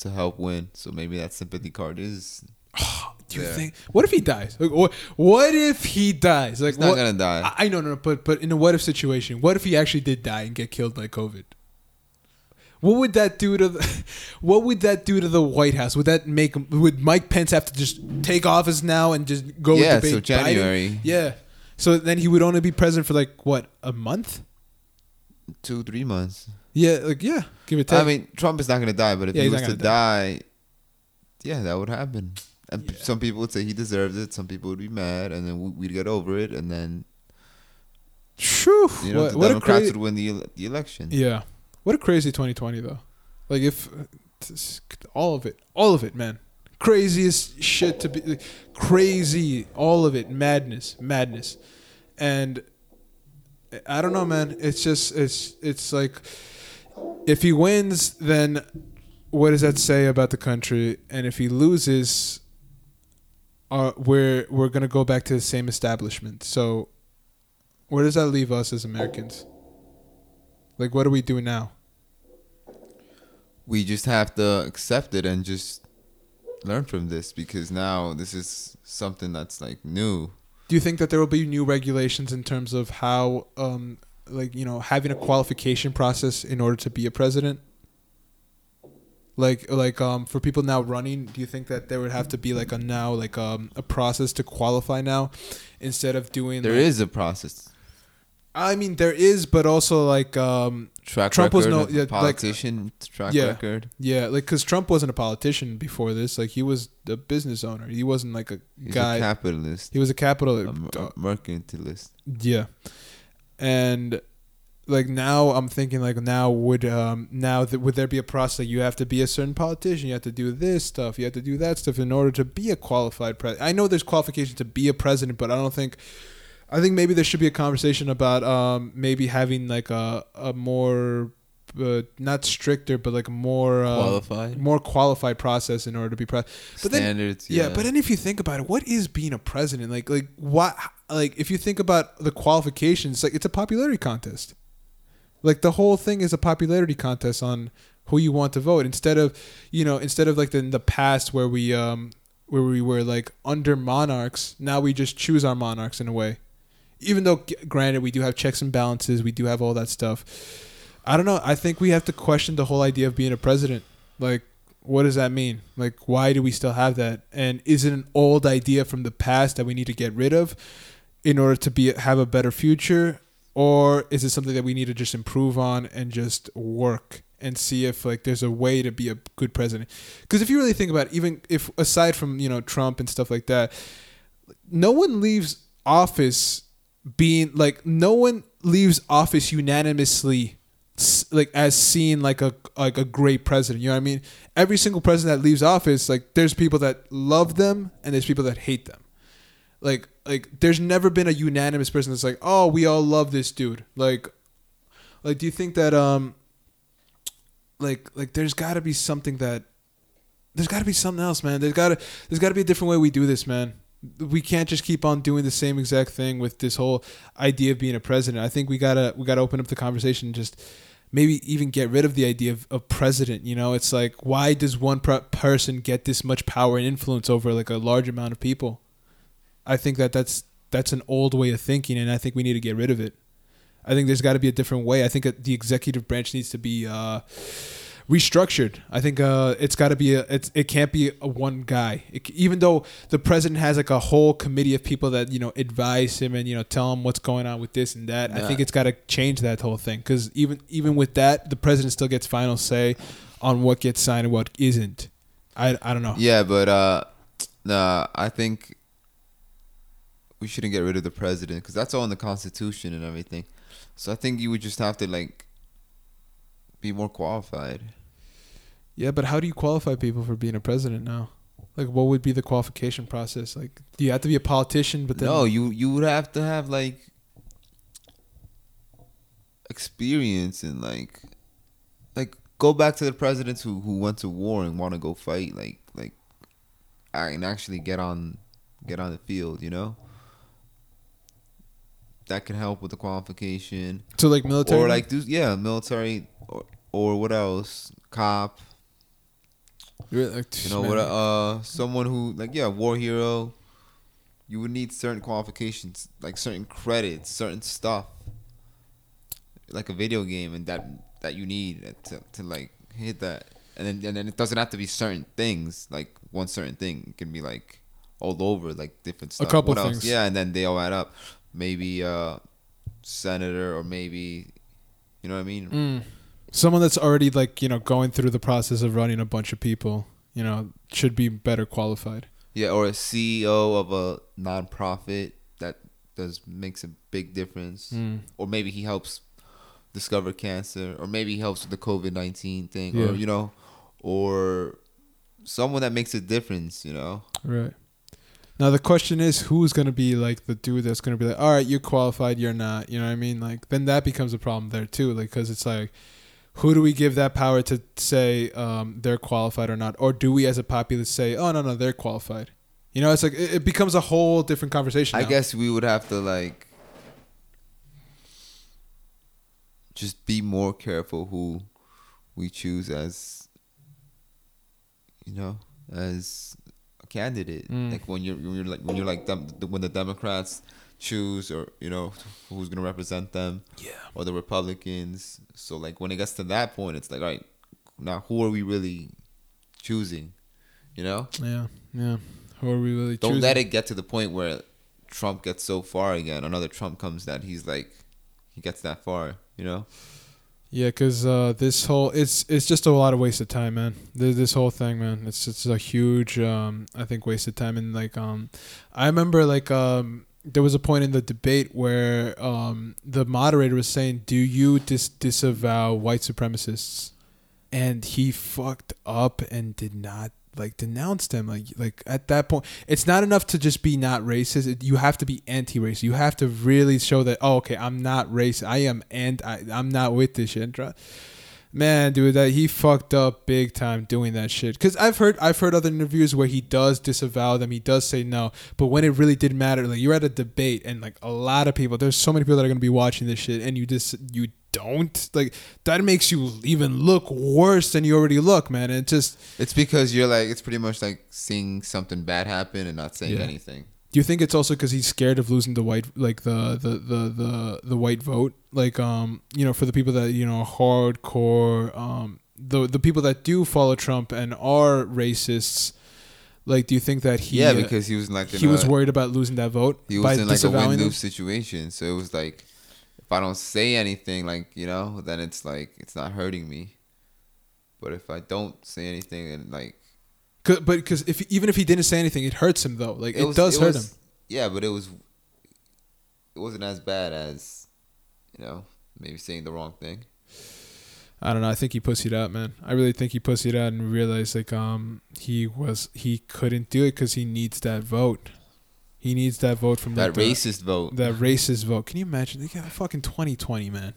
to help win. So maybe that sympathy card is. <sighs> Do you there. think? What if he dies? Like, what, what if he dies? Like, He's not what, gonna die. I, I know, no, but but in a what if situation, what if he actually did die and get killed by COVID? What would that do to the? <laughs> What would that do to the White House? Would that make? Would Mike Pence have to just take office now and just go? Yeah, with so January. Biden? Yeah, so then he would only be president for like what a month two, three months. Yeah, like yeah, give it. Time. I mean, Trump is not gonna die, but if yeah, he was to die, die, yeah, that would happen. And yeah. some people would say he deserves it. Some people would be mad, and then we'd get over it, and then. Whew, you know, what, the what Democrats cra- would win the the election. Yeah, what a crazy 2020 though. Like if all of it, all of it, man. craziest shit to be crazy, all of it, madness, madness, and I don't know, man. It's just it's it's like if he wins, then what does that say about the country? And if he loses, uh, we're we're gonna go back to the same establishment. So, where does that leave us as Americans? Like, what do we do now? We just have to accept it and just learn from this because now this is something that's like new. Do you think that there will be new regulations in terms of how, um, like you know, having a qualification process in order to be a president? Like, like um, for people now running, do you think that there would have to be like a now like um a process to qualify now, instead of doing There like, is a process. I mean, there is, but also like um Track Trump was no- yeah, like- politician track Yeah. record. yeah, like because Trump wasn't a politician before this. Like he was a business owner. He wasn't like a He's guy. a capitalist, he was a capitalist. a, mer- a mercantilist. Yeah, and like now I'm thinking like now would um now th- would there be a process like you have to be a certain politician, you have to do this stuff, you have to do that stuff in order to be a qualified president. I know there's qualifications to be a president, but I don't think. I think maybe there should be a conversation about um maybe having like a a more uh, not stricter but like more um, Qualified more qualified process in order to be president. But then- standards. Yeah. but then if you think about it, what is being a president? Like like what like if you think about the qualifications, like it's a popularity contest. Like the whole thing is a popularity contest on who you want to vote instead of, you know, instead of like the, in the past where we um where we were like under monarchs, now we just choose our monarchs in a way. Even though granted we do have checks and balances, we do have all that stuff. I don't know. I think we have to question the whole idea of being a president. Like what does that mean? Like, why do we still have that? And is it an old idea from the past that we need to get rid of in order to be have a better future, or is it something that we need to just improve on and just work and see if like there's a way to be a good president? Because if you really think about it, even if aside from you know Trump and stuff like that, no one leaves office being like no one leaves office unanimously like as seen like a like a great president you know what i mean? Every single president that leaves office like there's people that love them and there's people that hate them. Like like there's never been a unanimous person that's like oh we all love this dude. Like like do you think that um like like there's got to be something that there's got to be something else man. There's got to there's got to be a different way we do this man we can't just keep on doing the same exact thing with this whole idea of being a president. I think we gotta we gotta open up the conversation and just maybe even get rid of the idea of, of president you know? It's like why does one per- person get this much power and influence over like a large amount of people? I think that that's that's an old way of thinking and i think we need to get rid of it. I think there's got to be a different way. I think the executive branch needs to be uh restructured. I think uh, it's got to be a it's it can't be a one guy. It, even though the president has like a whole committee of people that you know advise him and you know tell him what's going on with this and that. I think it's got to change that whole thing because even even with that, the president still gets final say on what gets signed and what isn't. I I don't know. Yeah, but uh, nah, I think we shouldn't get rid of the president because that's all in the Constitution and everything. So I think you would just have to like be more qualified. Yeah, but how do you qualify people for being a president now? Like, what would be the qualification process? Like, do you have to be a politician? But then no, you you would have to have like experience and like like go back to the presidents who who went to war and want to go fight like like I and actually get on get on the field, you know? That can help with the qualification. so like military Or like do yeah, military or what else? Cop. You're like, You know man. what? Uh, someone who like yeah, war hero. You would need certain qualifications, like certain credits, certain stuff, like a video game, and that that you need to to like hit that. And then and then it doesn't have to be certain things, like one certain thing. It can be like all over, like different stuff. A couple what else? Yeah, and then they all add up. Maybe uh, senator, or maybe, you know what I mean? Mm. Someone that's already like you know going through the process of running a bunch of people, you know, should be better qualified. Yeah, or a CEO of a nonprofit that does makes a big difference. Mm. Or maybe he helps discover cancer, or maybe he helps with the COVID nineteen thing, Yeah. or you know, or someone that makes a difference. You know. Right. Now the question is, who's gonna be like the dude that's gonna be like, all right, you're qualified, you're not. You know what I mean? Like then that becomes a problem there too. Like because it's like, who do we give that power to say um, they're qualified or not, or do we as a populace say, oh no no they're qualified? You know, it's like it, it becomes a whole different conversation. I now. guess we would have to like just be more careful who we choose as you know as a candidate. Mm. Like when you're when you're like when you're like them when the Democrats choose or you know <laughs> who's gonna represent them Yeah. or the Republicans. So like when it gets to that point, it's like all right, now who are we really choosing? You know, Yeah. Yeah. Who are we really don't choosing? let it get to the point where Trump gets so far again. Another Trump comes that he's like he gets that far. You know. Yeah, cause uh, this whole it's it's just a lot of wasted time, man. This, this whole thing, man. It's it's a huge, um, I think, wasted time. And like, um, I remember like um, there was a point in the debate where um, the moderator was saying, "Do you dis- disavow white supremacists?" And he fucked up and did not like denounce them. Like like at that point, it's not enough to just be not racist. It, you have to be anti-racist. You have to really show that. Oh, okay, I'm not racist. I am, and I, I'm not with this shit. Man, dude, that he fucked up big time doing that shit. Cause I've heard I've heard other interviews where he does disavow them. He does say no, but when it really did matter, like you're at a debate and like a lot of people, there's so many people that are gonna be watching this shit, and you just you don't like that makes you even look worse than you already look, man. It just It's because you're like it's pretty much like seeing something bad happen and not saying Yeah. anything. Do you think it's also because he's scared of losing the white, like the, the the the the white vote? Like, um, you know, for the people that you know, hardcore, um, the the people that do follow Trump and are racists. Like, do you think that he? yeah, uh, because he was like he was worried about losing that vote he was in like a win lose situation. So it was like if I don't say anything, like you know, then it's like it's not hurting me. But if I don't say anything and like but because if even if he didn't say anything, it hurts him though. Like, it, was- does hurt was- him. Yeah, but it was it wasn't as bad as you know maybe saying the wrong thing. I don't know. I think he pussied out, man. I really think he pussied out and realized like um he was he couldn't do it because he needs that vote. He needs that vote from That like, the- racist vote. that racist vote. Can you imagine? They got fucking 2020, man.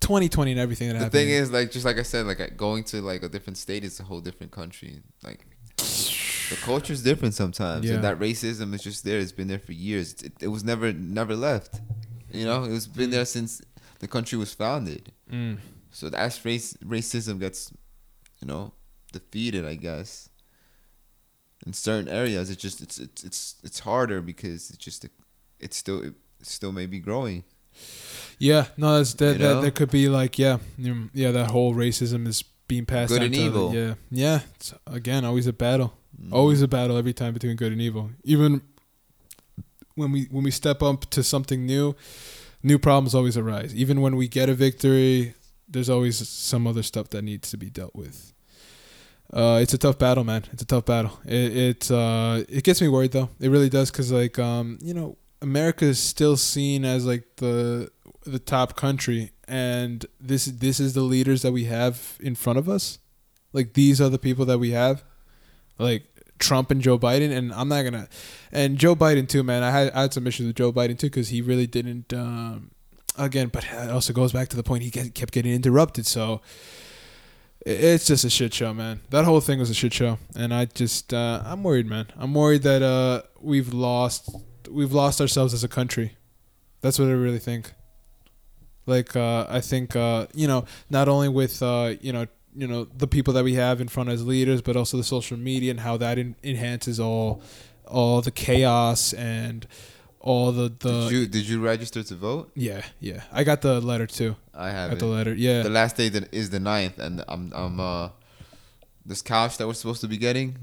2020 and everything that the happened. The thing is, like, just like I said, like going to like a different state is a whole different country. Like, the culture's different sometimes, Yeah. and that racism is just there. It's been there for years. It, it was never never left. You know, it was been there since the country was founded. Mm. So as race racism gets, you know, defeated, I guess. In certain areas, it just it's it's it's it's harder because it's just it's still it still may be growing. Yeah, no, that's that, You that. know? There could be like, yeah, mm, yeah, that whole racism is being passed Good and to evil. yeah, yeah. It's, again, always a battle. Always a battle every time between good and evil. Even when we when we step up to something new, new problems always arise. Even when we get a victory, there's always some other stuff that needs to be dealt with. Uh, it's a tough battle, man. It's a tough battle. It it uh, it gets me worried though. It really does, cause like um, you know, America is still seen as like the the top country, and this this is the leaders that we have in front of us. Like these are the people that we have, like Trump and Joe Biden, and I'm not gonna, and Joe Biden too, man. I had I had some issues with Joe Biden too because he really didn't. Um, again, but it also goes back to the point he kept getting interrupted. So it's just a shit show, man. That whole thing was a shit show, and I just uh, I'm worried, man. I'm worried that uh, we've lost we've lost ourselves as a country. That's what I really think. Like uh, I think uh, you know not only with uh, you know you know the people that we have in front as leaders, but also the social media and how that en- enhances all all the chaos and all the the did you did you register to vote? yeah yeah. I got the letter too. I Got haven't. the letter. Yeah. The last day that is the 9th, and I'm I'm uh this couch that we're supposed to be getting,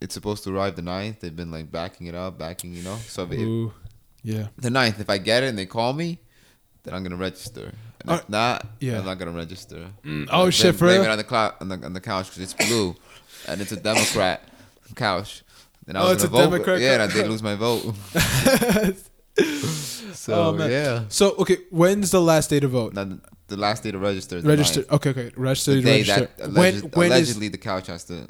it's supposed to arrive the 9th. They've been like backing it up, backing you know. So if, Ooh. Yeah. the 9th, if I get it and they call me, then I'm gonna register. And if Uh, not, yeah. I'm not gonna register. Oh shit, for blame real? it on the, clou- on the on the couch because it's blue, <laughs> and it's a Democrat couch. Then I Oh, was it's a vote, Democrat Yeah, and I did lose my vote. <laughs> <laughs> so Oh, man. yeah, So okay, when's the last day to vote? Now, the- the last day to register. Register. Okay, okay. Register. the day register. that when alleged, when is allegedly the couch has to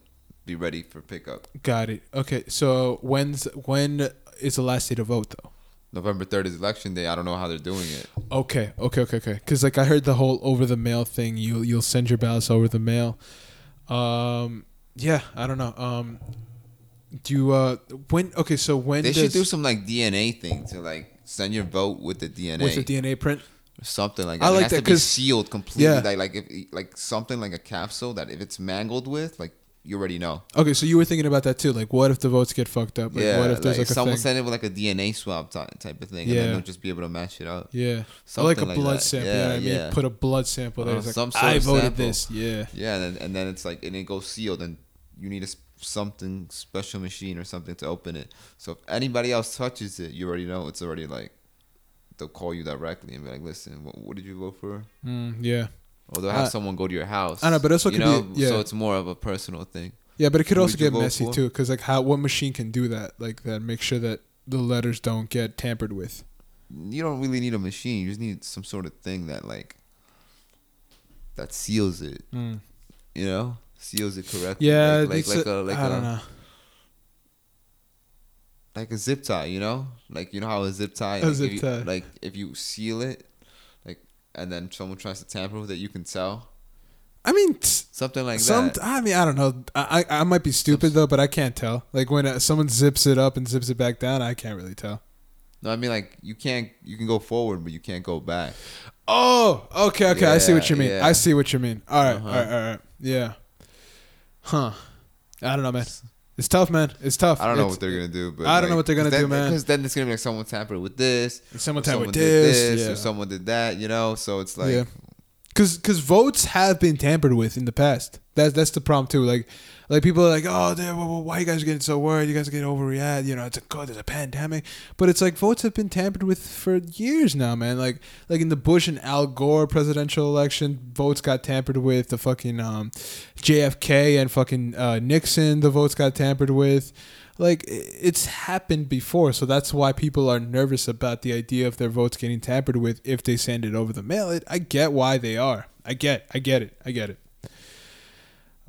be ready for pickup. Got it. Okay, so when's when is the last day to vote though? November third is election day. I don't know how they're doing it. Okay, okay, okay, okay. Because like I heard the whole over the mail thing. You you'll send your ballots over the mail. Um, yeah, I don't know. Um, do you uh when? Okay, so when They does, should do some like DNA thing to like send your vote with the DNA with the DNA print? or something like that. I like it has that to be 'cause- sealed completely. Yeah. Like like if like something like a capsule that if it's mangled with, like you already know. Okay, so you were thinking about that too. Like, what if the votes get fucked up? Like, yeah. what if there's like, a someone send it with like a DNA swab type type of thing, and Yeah. then they'll just be able to match it up. Yeah, or Something like a like blood that. sample. Yeah, you know what I mean? Put a blood sample there. Uh, like, some sort I voted sample. this. Yeah. Yeah, and then, and then it's like and it goes sealed, and you need a something special machine or something to open it. So if anybody else touches it, you already know it's already like they'll call you directly and be like, "Listen, what, what did you vote for?" Mm, yeah. Or they'll have Uh, someone go to your house. I know, but also you could know, be- yeah. so it's more of a personal thing. Yeah, but it could Who also get messy for? too, because like how what machine can do that? Like that, make sure that the letters don't get tampered with. You don't really need a machine. You just need some sort of thing that like that seals it. Mm. You know, seals it correctly. Yeah, like like, like a- a like I a don't know. like a zip tie, you know, like you know how a zip tie, A like, zip if you, tie. like if you seal it, and then someone tries to tamper with it, you can tell I mean, t- something like some. that. I mean, I don't know. I I, I might be stupid though, but I can't tell. Like when uh, someone zips it up and zips it back down, I can't really tell. No, I mean like you can't, you can go forward, but you can't go back. Oh, okay, okay. I see what you mean. yeah. I see what you mean. All right, Uh-huh. all right, all right. Yeah. Huh. I don't know, man. It's tough, man. It's tough. I don't know It's- what they're gonna do, but I don't know what they're gonna then, do, man. Because then it's gonna be like someone tampered with this, Someone tampered with did this, yeah. or someone did that, you know. So it's like, Yeah. Cause, cause votes have been tampered with in the past. That's that's the problem too. Like, like people are like, oh, wh- wh- why you guys getting so worried? You guys are getting overreact. You know, it's a god, there's a pandemic. But it's like votes have been tampered with for years now, man. Like, like in the Bush and Al Gore presidential election, votes got tampered with. The fucking um, JFK and fucking uh, Nixon, the votes got tampered with. Like it's happened before, so that's why people are nervous about the idea of their votes getting tampered with if they send it over the mail. It, I get why they are. I get, I get it, I get it.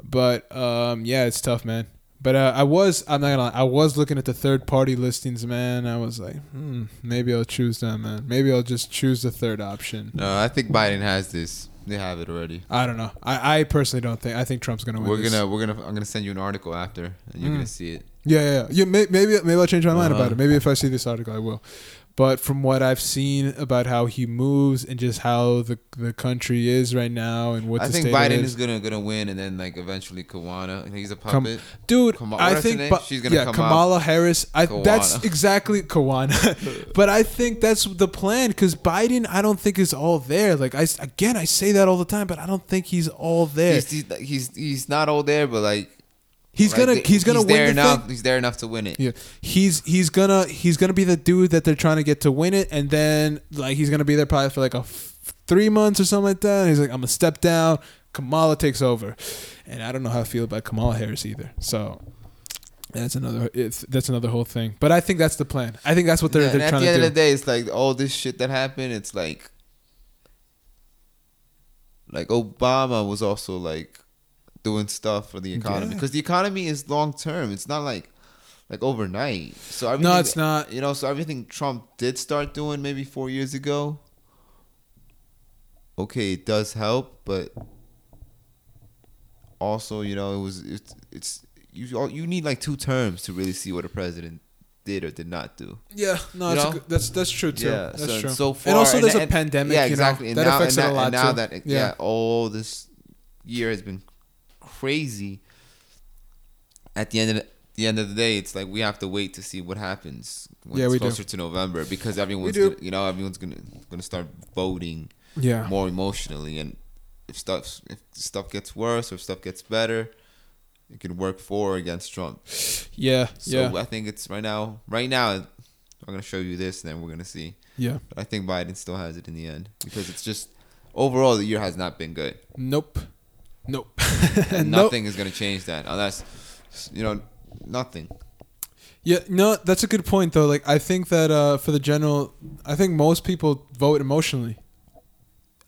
But um, yeah, it's tough, man. But uh, I was, I'm not gonna lie, I was looking at the third party listings, man. I was like, hmm, maybe I'll choose them, man. Maybe I'll just choose the third option. no, I think Biden has this. They have it already. I don't know. I, I personally don't think. I think Trump's gonna win. We're this. gonna, we're gonna, I'm gonna send you an article after, and you're Mm. gonna see it. Yeah, yeah, yeah. yeah may, maybe maybe I'll change my mind Uh-huh. about it. Maybe if I see this article, I will. But from what I've seen about how he moves and just how the the country is right now and what I think Biden is, is gonna gonna win, and then like eventually Kawana, he's a Kam- puppet. dude. Kama- I think but, She's gonna yeah, come Kamala Harris. I that's exactly <laughs> Kawana. <laughs> but I think that's the plan because Biden, I don't think is all there. Like I again, I say that all the time, but I don't think he's all there. he's, he's he's he's not all there, but like He's like, gonna he's gonna he's win there the enough. thing. He's there enough to win it. Yeah, he's he's gonna he's gonna be the dude that they're trying to get to win it, and then like he's gonna be there probably for like a f- three months or something like that. And he's like, I'm gonna step down. Kamala takes over, and I don't know how I feel about Kamala Harris either. So that's another it's that's another whole thing. But I think that's the plan. I think that's what they're Yeah, they're at the end do. of the day, it's like all this shit that happened. It's like, like Obama was also like doing stuff for the economy Yeah. because the economy is long term. It's not like like overnight. So no, it's not. You know, so everything Trump did start doing maybe four years ago. Okay, it does help, but also, you know, it was it's it's you all- you need like two terms to really see what a president did or did not do. Yeah, no, a know? good, that's that's true too. Yeah, that's so, true. So far, and also, there's a and- pandemic. Yeah, you know, exactly. and that now, affects and it a now- lot and now too. that yeah. yeah. all this year has been crazy. At the end of the, the end of the day, it's like we have to wait to see what happens when Yeah, it's we do. closer to November because everyone's gonna, you know everyone's gonna gonna start voting yeah. more emotionally and if stuff if stuff gets worse or if stuff gets better, it can work for or against Trump. Yeah, So yeah, I think it's right now. Right now, I'm gonna show you this, and then we're gonna see. yeah. But I think Biden still has it in the end because it's just overall the year has not been good. Nope, nope, <laughs> And nope. nothing is gonna change that unless you know nothing. Yeah, no, that's a good point though. Like I think that uh, for the general, I think most people vote emotionally.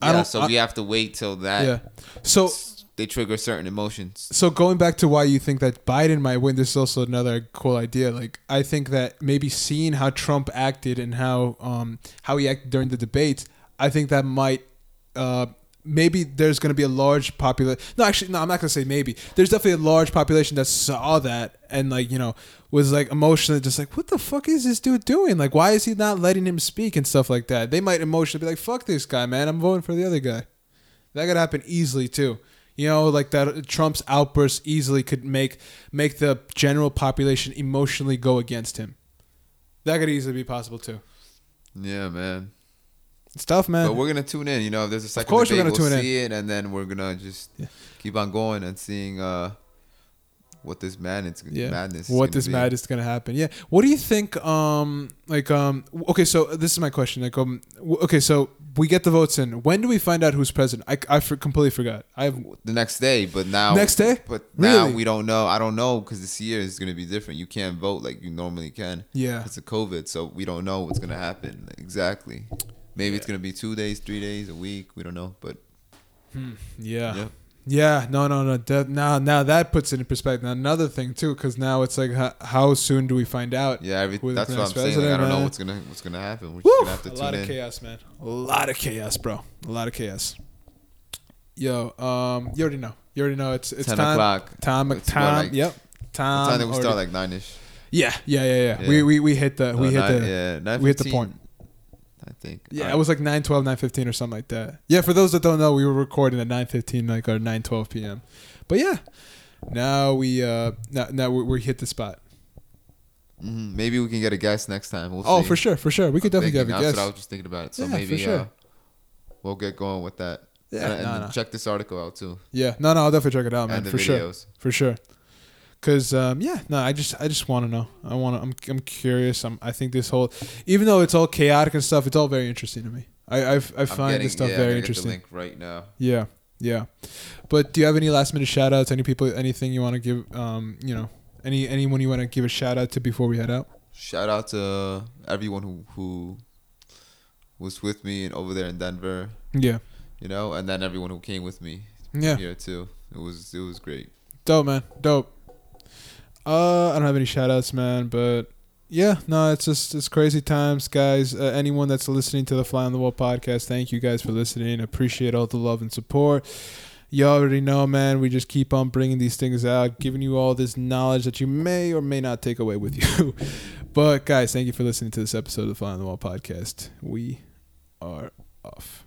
I don't. so I- we have to wait till that yeah. So they trigger certain emotions. So going back to why you think that Biden might win, this is also another cool idea. Like I think that maybe seeing how Trump acted and how um how he acted during the debates, I think that might uh maybe there's going to be a large population. No, actually, no, I'm not going to say maybe. There's definitely a large population that saw that and like you know was like emotionally just like, what the fuck is this dude doing? Like, why is he not letting him speak and stuff like that? They might emotionally be like, fuck this guy, man. I'm voting for the other guy. That could happen easily too. You know, like that uh, Trump's outburst easily could make make the general population emotionally go against him. That could easily be possible too. Yeah, man. It's tough, man. But we're gonna tune in. You know, if there's a second of course we're gonna we'll tune in. it, and then we're gonna just Yeah. keep on going and seeing uh, what this madness, yeah. madness, is what this be. madness is gonna happen? Yeah. What do you think? Um, like, um, okay. So this is my question. Like, um, okay. So we get the votes in. When do we find out who's president? I I for, completely forgot. I have the next day, but now Next day? But now Really? we don't know. I don't know because this year is gonna be different. You can't vote like you normally can. yeah. It's a COVID, so we don't know what's gonna happen exactly. Maybe it's gonna be two days, three days, a week. We don't know, but Yeah. yeah, Yeah, no, no, no. That, now, now that puts it in perspective. Now, another thing too, because now it's like, how, how soon do we find out? yeah. Every, that's what I'm saying. Like, I don't know what's gonna what's gonna happen. We're Woo! just gonna have to a tune lot in. of chaos, man. A lot of chaos, bro. A lot of chaos. Yo, um, you already know. You already know. It's it's Ten time. o'clock. Time. It's Time. like- yep. Time. What time did we start? Like nine ish. yeah, yeah, yeah, yeah, We we we hit the we hit the yeah, we hit the point. I think. Yeah, Alright. it was like 9, 12, 9, 15 or something like that. Yeah, for those that don't know, we were recording at 9, 15, like or 9, 12 p.m. But yeah, now we uh now, now we, we hit the spot. Mhm. Maybe we can get a guest next time. We'll Oh, see. for sure, for sure. We could I'm definitely thinking- have a That's guest. what I was just thinking about it. So Yeah, maybe sure. uh, we'll get going with that. Yeah, and, and no, then no. check this article out too, Yeah, no, no, I'll definitely check it out, man, for sure, for sure. Cause um, yeah, no, I just I just want to know. I want to. I'm I'm curious. I'm. I think this whole, even though it's all chaotic and stuff, it's all very interesting to me. I I, I find getting- this stuff yeah, I'm very interesting. The link right now. Yeah, yeah. But do you have any last minute shout outs? Any people? Anything you want to give? Um, you know, any anyone you want to give a shout out to before we head out? Shout out to everyone who who was with me and over there in Denver, Yeah, you know, and then everyone who came with me yeah. here too. It was it was great. Dope, man. Dope. Uh, I don't have any shout outs, man, but yeah, no, it's just it's crazy times, guys. Uh, anyone that's listening to the Fly on the Wall podcast, thank you guys for listening. Appreciate all the love and support. You already know, man. We just keep on bringing these things out, giving you all this knowledge that you may or may not take away with <laughs> you. but guys, thank you for listening to this episode of the Fly on the Wall podcast. We are off.